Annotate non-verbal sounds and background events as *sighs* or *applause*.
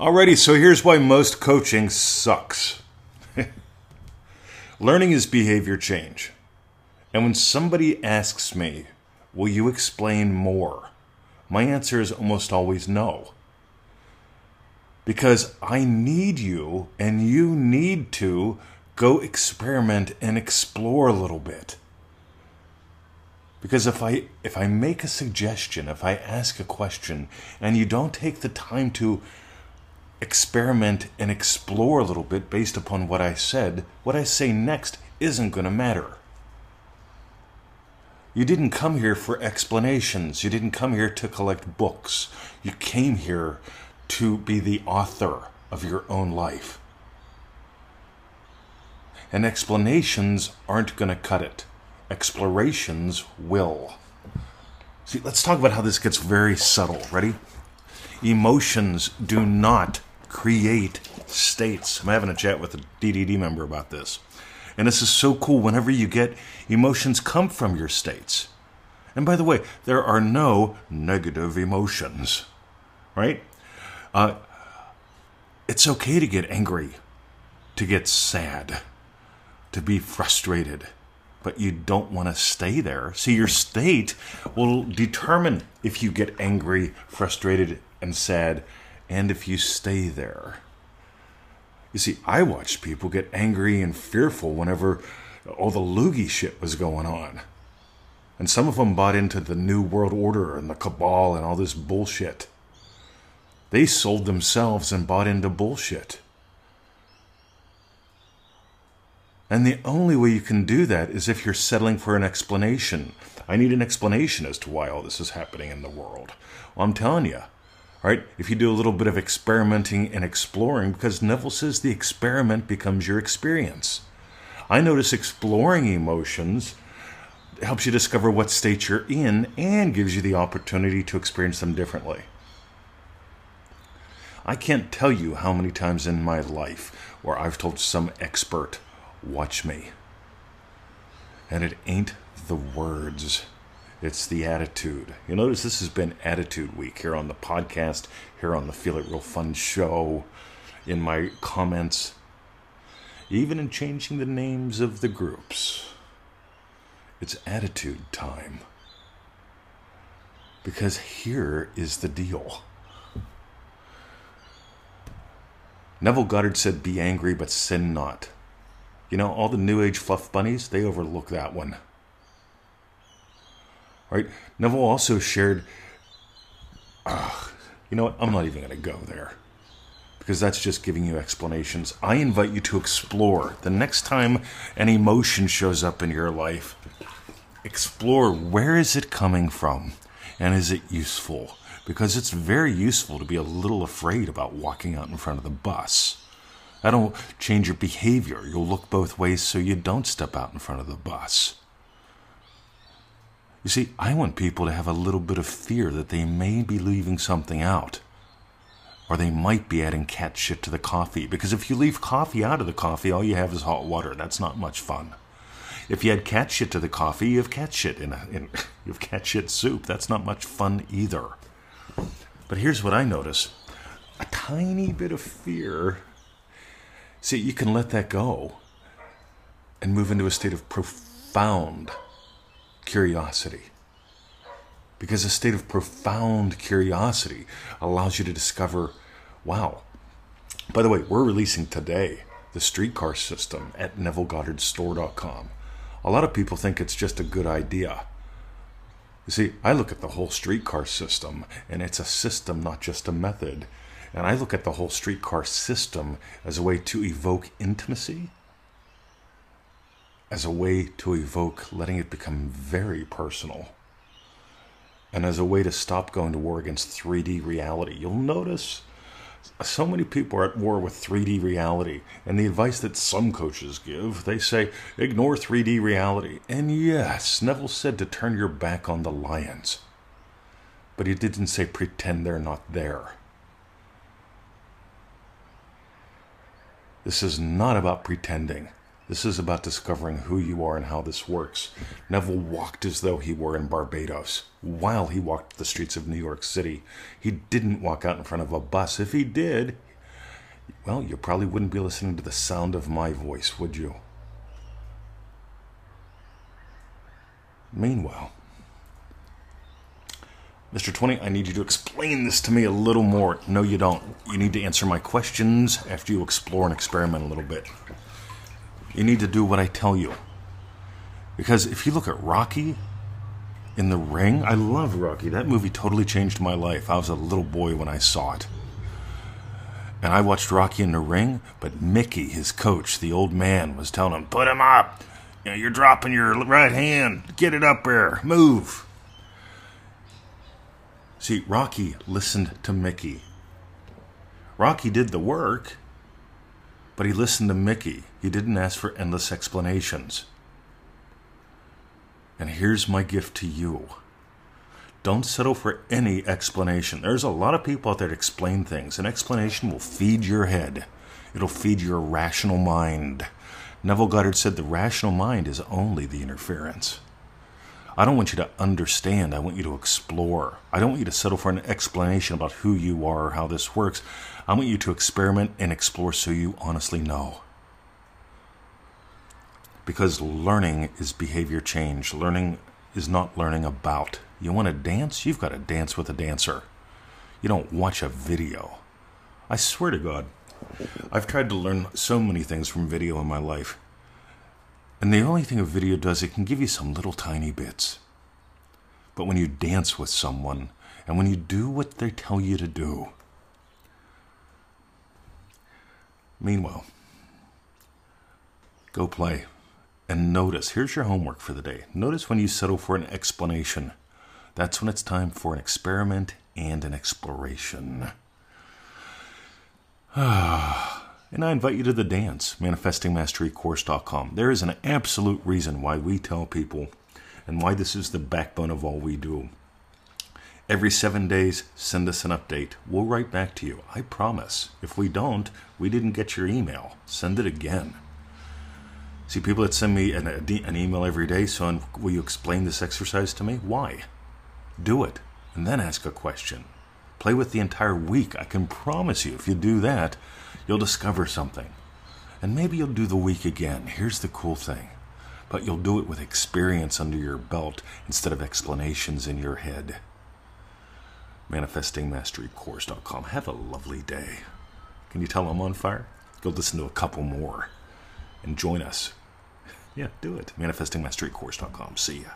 Alrighty, so here's why most coaching sucks. *laughs* Learning is behavior change. And when somebody asks me, Will you explain more? My answer is almost always no. Because I need you and you need to go experiment and explore a little bit. Because if I if I make a suggestion, if I ask a question and you don't take the time to experiment and explore a little bit based upon what I said, what I say next isn't going to matter. You didn't come here for explanations. You didn't come here to collect books. You came here to be the author of your own life. And explanations aren't going to cut it, explorations will. See, let's talk about how this gets very subtle. Ready? Emotions do not create states. I'm having a chat with a DDD member about this. And this is so cool. Whenever you get emotions come from your states. And by the way, there are no negative emotions, right? Uh, it's okay to get angry, to get sad, to be frustrated, but you don't want to stay there. See, your state will determine if you get angry, frustrated, and sad, and if you stay there. You see, I watched people get angry and fearful whenever all the loogie shit was going on. And some of them bought into the New World Order and the cabal and all this bullshit. They sold themselves and bought into bullshit. And the only way you can do that is if you're settling for an explanation. I need an explanation as to why all this is happening in the world. Well, I'm telling you, right? If you do a little bit of experimenting and exploring, because Neville says the experiment becomes your experience. I notice exploring emotions helps you discover what state you're in and gives you the opportunity to experience them differently. I can't tell you how many times in my life where I've told some expert, watch me. And it ain't the words it's the attitude. You notice this has been Attitude Week here on the podcast, here on the Feel It Real Fun show, in my comments, even in changing the names of the groups. It's attitude time. Because here is the deal. Neville Goddard said, Be angry, but sin not. You know, all the New Age fluff bunnies, they overlook that one right? Neville also shared, uh, you know what? I'm not even going to go there because that's just giving you explanations. I invite you to explore. The next time an emotion shows up in your life, explore where is it coming from and is it useful? Because it's very useful to be a little afraid about walking out in front of the bus. That'll change your behavior. You'll look both ways so you don't step out in front of the bus. You see, I want people to have a little bit of fear that they may be leaving something out. Or they might be adding cat shit to the coffee. Because if you leave coffee out of the coffee, all you have is hot water. That's not much fun. If you add cat shit to the coffee, you have cat shit in, a, in *laughs* you have cat shit soup. That's not much fun either. But here's what I notice: a tiny bit of fear. See, you can let that go and move into a state of profound curiosity. Because a state of profound curiosity allows you to discover wow. By the way, we're releasing today the streetcar system at NevilleGoddardStore.com. A lot of people think it's just a good idea. You see, I look at the whole streetcar system, and it's a system, not just a method. And I look at the whole streetcar system as a way to evoke intimacy as a way to evoke letting it become very personal and as a way to stop going to war against 3D reality. You'll notice so many people are at war with 3D reality, and the advice that some coaches give, they say, ignore 3D reality. And yes, Neville said to turn your back on the lions, but he didn't say pretend they're not there. This is not about pretending. This is about discovering who you are and how this works. Neville walked as though he were in Barbados while he walked the streets of New York City. He didn't walk out in front of a bus. If he did, well, you probably wouldn't be listening to the sound of my voice, would you? Meanwhile, Mr. 20, I need you to explain this to me a little more. No, you don't. You need to answer my questions after you explore and experiment a little bit. You need to do what I tell you. Because if you look at Rocky in the ring, I love Rocky. That movie totally changed my life. I was a little boy when I saw it. And I watched Rocky in the ring, but Mickey, his coach, the old man, was telling him, Put him up. You know, you're dropping your right hand. Get it up there. Move. See, Rocky listened to Mickey. Rocky did the work, but he listened to Mickey. He didn't ask for endless explanations. And here's my gift to you don't settle for any explanation. There's a lot of people out there that explain things. An explanation will feed your head, it'll feed your rational mind. Neville Goddard said the rational mind is only the interference. I don't want you to understand. I want you to explore. I don't want you to settle for an explanation about who you are or how this works. I want you to experiment and explore so you honestly know. Because learning is behavior change. Learning is not learning about. You want to dance? You've got to dance with a dancer. You don't watch a video. I swear to God, I've tried to learn so many things from video in my life. And the only thing a video does, it can give you some little tiny bits. But when you dance with someone, and when you do what they tell you to do, meanwhile, go play. And notice, here's your homework for the day. Notice when you settle for an explanation. That's when it's time for an experiment and an exploration. *sighs* Ah. And I invite you to the dance, manifestingmasterycourse.com. There is an absolute reason why we tell people and why this is the backbone of all we do. Every seven days, send us an update. We'll write back to you. I promise. If we don't, we didn't get your email. Send it again. See, people that send me an, an email every day saying, Will you explain this exercise to me? Why? Do it, and then ask a question. Play with the entire week. I can promise you, if you do that, you'll discover something. And maybe you'll do the week again. Here's the cool thing. But you'll do it with experience under your belt instead of explanations in your head. ManifestingMasteryCourse.com. Have a lovely day. Can you tell I'm on fire? Go listen to a couple more and join us. *laughs* Yeah, do it. ManifestingMasteryCourse.com. See ya.